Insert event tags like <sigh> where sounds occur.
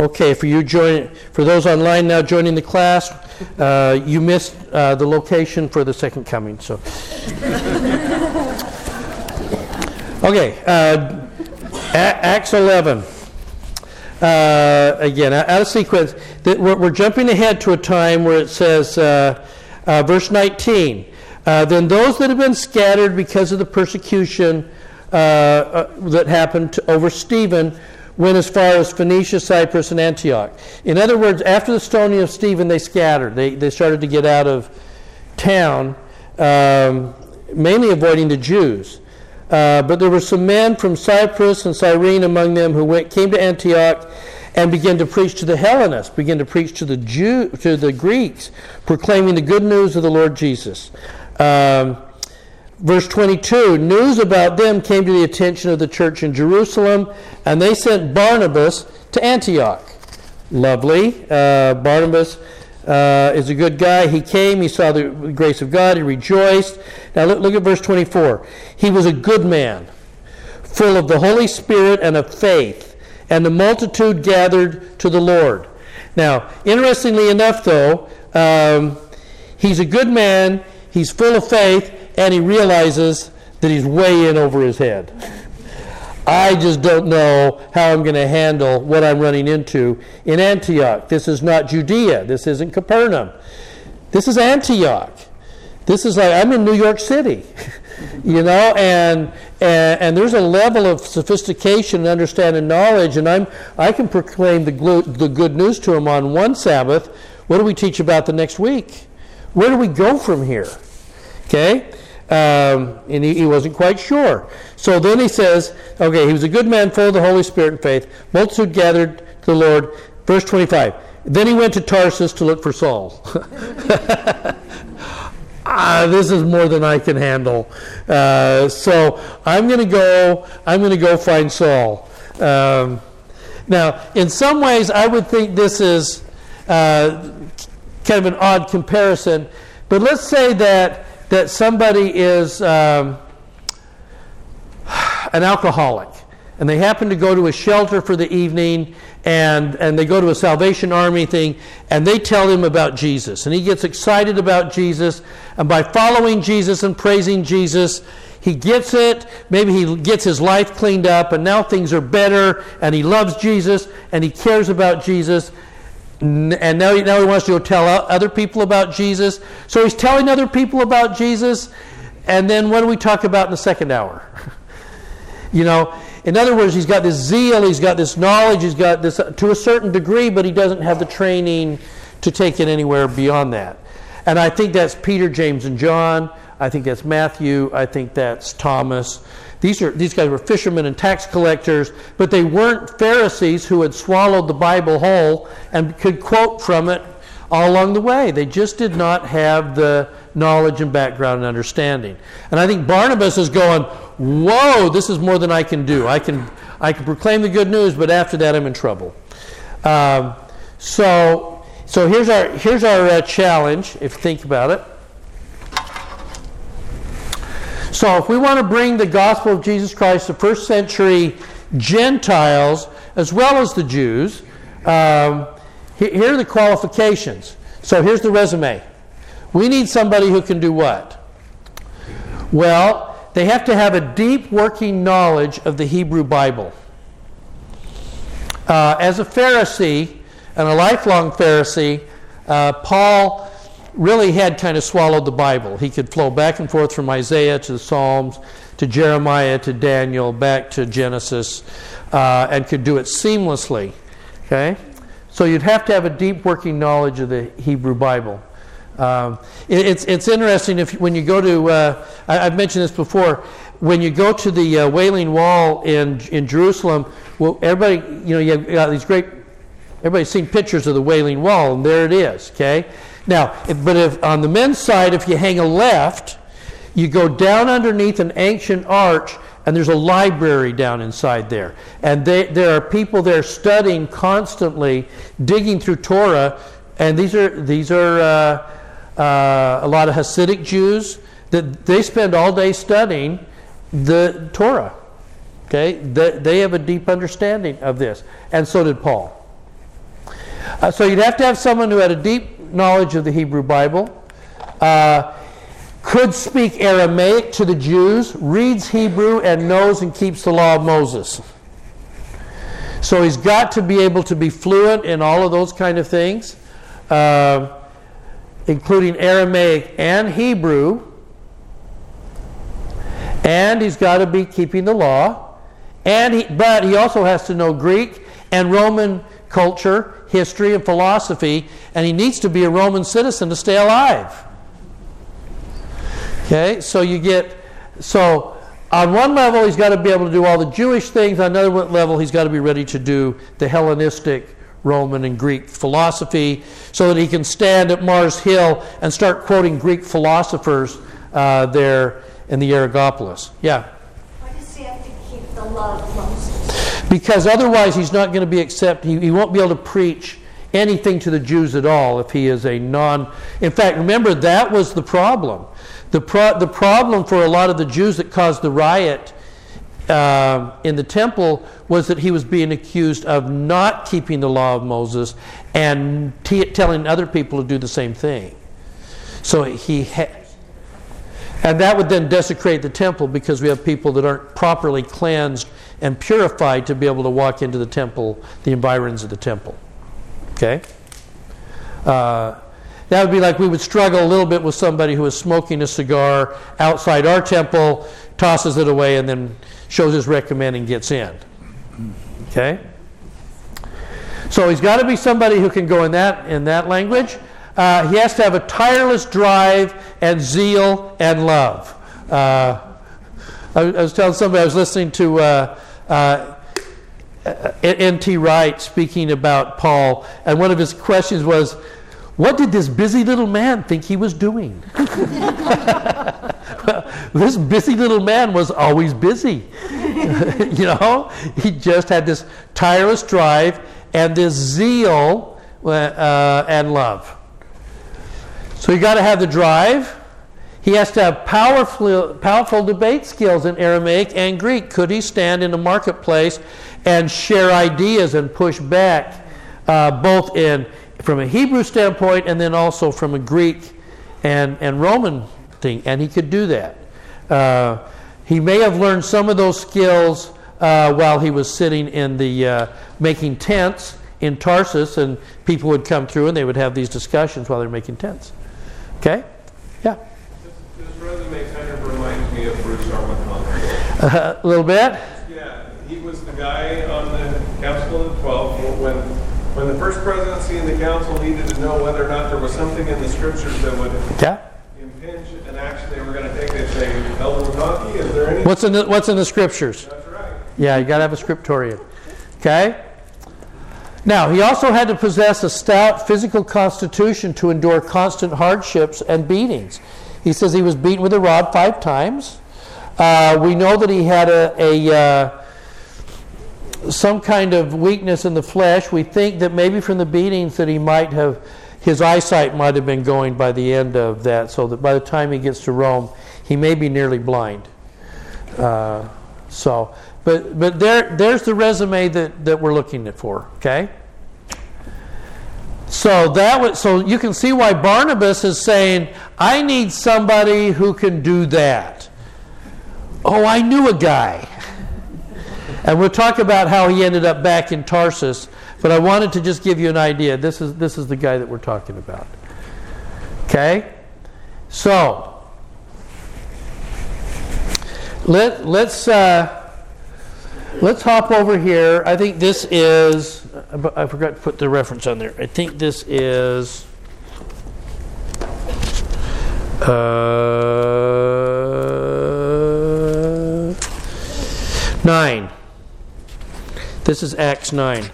Okay, for you join, for those online now joining the class, uh, you missed uh, the location for the second coming. So, <laughs> okay, uh, Acts 11. Uh, again, out of sequence, that we're, we're, jumping ahead to a time where it says, uh, uh, verse 19. then those that have been scattered because of the persecution that happened to, over Stephen went as far as Phoenicia, Cyprus, and Antioch. In other words, after the stoning of Stephen, they scattered. They, they started to get out of town, um, mainly avoiding the Jews. Uh, but there were some men from Cyprus and Cyrene among them who went, came to Antioch and began to preach to the Hellenists, began to preach to the Jew, to the Greeks, proclaiming the good news of the Lord Jesus. Um, Verse 22 News about them came to the attention of the church in Jerusalem, and they sent Barnabas to Antioch. Lovely. Uh, Barnabas uh, is a good guy. He came, he saw the grace of God, he rejoiced. Now look, look at verse 24. He was a good man, full of the Holy Spirit and of faith, and the multitude gathered to the Lord. Now, interestingly enough, though, um, he's a good man, he's full of faith, and he realizes that he's way in over his head. I just don't know how I'm going to handle what I'm running into in Antioch. This is not Judea. This isn't Capernaum. This is Antioch. This is like I'm in New York City, <laughs> you know, and, and and there's a level of sophistication and understanding knowledge, and I'm I can proclaim the glo- the good news to him on one Sabbath. What do we teach about the next week? Where do we go from here? Okay, um, and he, he, wasn't quite sure. So then he says, okay, he was a good man, full of the Holy Spirit and faith. Multitude gathered to the Lord. Verse 25. Then he went to Tarsus to look for Saul. <laughs> ah, this is more than I can handle. Uh, so I'm going to go. I'm going to go find Saul. Um, now, in some ways, I would think this is uh, kind of an odd comparison. But let's say that that somebody is um, an alcoholic and they happen to go to a shelter for the evening and, and they go to a Salvation Army thing and they tell him about Jesus. And he gets excited about Jesus. And by following Jesus and praising Jesus, he gets it. Maybe he gets his life cleaned up and now things are better and he loves Jesus and he cares about Jesus and now he, now he wants to tell other people about Jesus. So he's telling other people about Jesus, and then what do we talk about in the second hour? <laughs> you know, in other words, he's got this zeal, he's got this knowledge, he's got this to a certain degree, but he doesn't have the training to take it anywhere beyond that. And I think that's Peter, James, and John. I think that's Matthew. I think that's Thomas. These, are, these guys were fishermen and tax collectors, but they weren't Pharisees who had swallowed the Bible whole and could quote from it all along the way. They just did not have the knowledge and background and understanding. And I think Barnabas is going, Whoa, this is more than I can do. I can, I can proclaim the good news, but after that I'm in trouble. Um, so, so here's our, here's our uh, challenge, if you think about it. So, if we want to bring the gospel of Jesus Christ to first century Gentiles as well as the Jews, um, here are the qualifications. So, here's the resume. We need somebody who can do what? Well, they have to have a deep working knowledge of the Hebrew Bible. Uh, as a Pharisee, and a lifelong Pharisee, uh, Paul really had kind of swallowed the Bible. He could flow back and forth from Isaiah to the Psalms to Jeremiah to Daniel back to Genesis uh, and could do it seamlessly. Okay? So you'd have to have a deep working knowledge of the Hebrew Bible. Um, it, it's, it's interesting if when you go to, uh, I, have mentioned this before, when you go to the uh, Wailing Wall in, in Jerusalem, well, everybody, you know, you have got these great, everybody's seen pictures of the Wailing Wall, and there it is, okay? Now, but if on the men's side, if you hang a left, you go down underneath an ancient arch, and there's a library down inside there. And they, there are people there studying constantly, digging through Torah, and these are these are uh, uh, a lot of Hasidic Jews that they spend all day studying the Torah. Okay, they, they have a deep understanding of this, and so did Paul. Uh, so you'd have to have someone who had a deep knowledge of the Hebrew Bible, uh, could speak Aramaic to the Jews, reads Hebrew, and knows and keeps the law of Moses. So he's got to be able to be fluent in all of those kind of things, uh, including Aramaic and Hebrew. And he's got to be keeping the law. And he, but he also has to know Greek and Roman culture, history, and philosophy, and he needs to be a Roman citizen to stay alive. Okay, so you get, so on one level, he's got to be able to do all the Jewish things. On another level, he's got to be ready to do the Hellenistic, Roman, and Greek philosophy so that he can stand at Mars Hill and start quoting Greek philosophers uh, there in the Areopagus. Yeah? Why does he have to keep the law of Moses? Because otherwise, he's not going to be accepted. He, he won't be able to preach anything to the Jews at all if he is a non. In fact, remember, that was the problem. The, pro- the problem for a lot of the Jews that caused the riot uh, in the temple was that he was being accused of not keeping the law of Moses and t- telling other people to do the same thing. So he had. And that would then desecrate the temple because we have people that aren't properly cleansed and purified to be able to walk into the temple, the environs of the temple. Okay? Uh, that would be like we would struggle a little bit with somebody who is smoking a cigar outside our temple, tosses it away, and then shows his recommend and gets in. Okay? So he's got to be somebody who can go in that in that language. Uh, he has to have a tireless drive and zeal and love. Uh, I, I, was telling somebody I was listening to uh, uh N.T. Wright speaking about Paul, and one of his questions was, what did this busy little man think he was doing? <laughs> this busy little man was always busy. <laughs> you know, he just had this tireless drive and this zeal uh, and love. So you got to have the drive. He has to have powerful, powerful debate skills in Aramaic and Greek. Could he stand in the marketplace and share ideas and push back, uh, both in from a Hebrew standpoint and then also from a Greek and, and Roman thing. And he could do that. Uh, he may have learned some of those skills uh, while he was sitting in the uh, making tents in Tarsus, and people would come through and they would have these discussions while they're making tents. Okay? Yeah. This, this resume kind of reminds me of Bruce R. Uh, a little bit? Yeah, he was the guy on the Council of 12 when when the first presidency and the council needed to know whether or not there was something in the scriptures that would yeah. impinge an action they were going to take, they'd say, Elder McConkie, is there any? What's in the, what's in the scriptures? That's right. Yeah, you got to have a scriptorian. Okay? Now, he also had to possess a stout physical constitution to endure constant hardships and beatings. He says he was beaten with a rod five times. Uh, we know that he had a, a uh, some kind of weakness in the flesh. We think that maybe from the beatings that he might have, his eyesight might have been going by the end of that, so that by the time he gets to Rome, he may be nearly blind. Uh, so, but but there there's the resume that, that we're looking for. Okay. So that was, so you can see why Barnabas is saying, I need somebody who can do that. Oh, I knew a guy. And we'll talk about how he ended up back in Tarsus, but I wanted to just give you an idea. This is, this is the guy that we're talking about. Okay? So, let, let's, uh, let's hop over here. I think this is, I forgot to put the reference on there. I think this is. Uh, 9. This is Acts 9.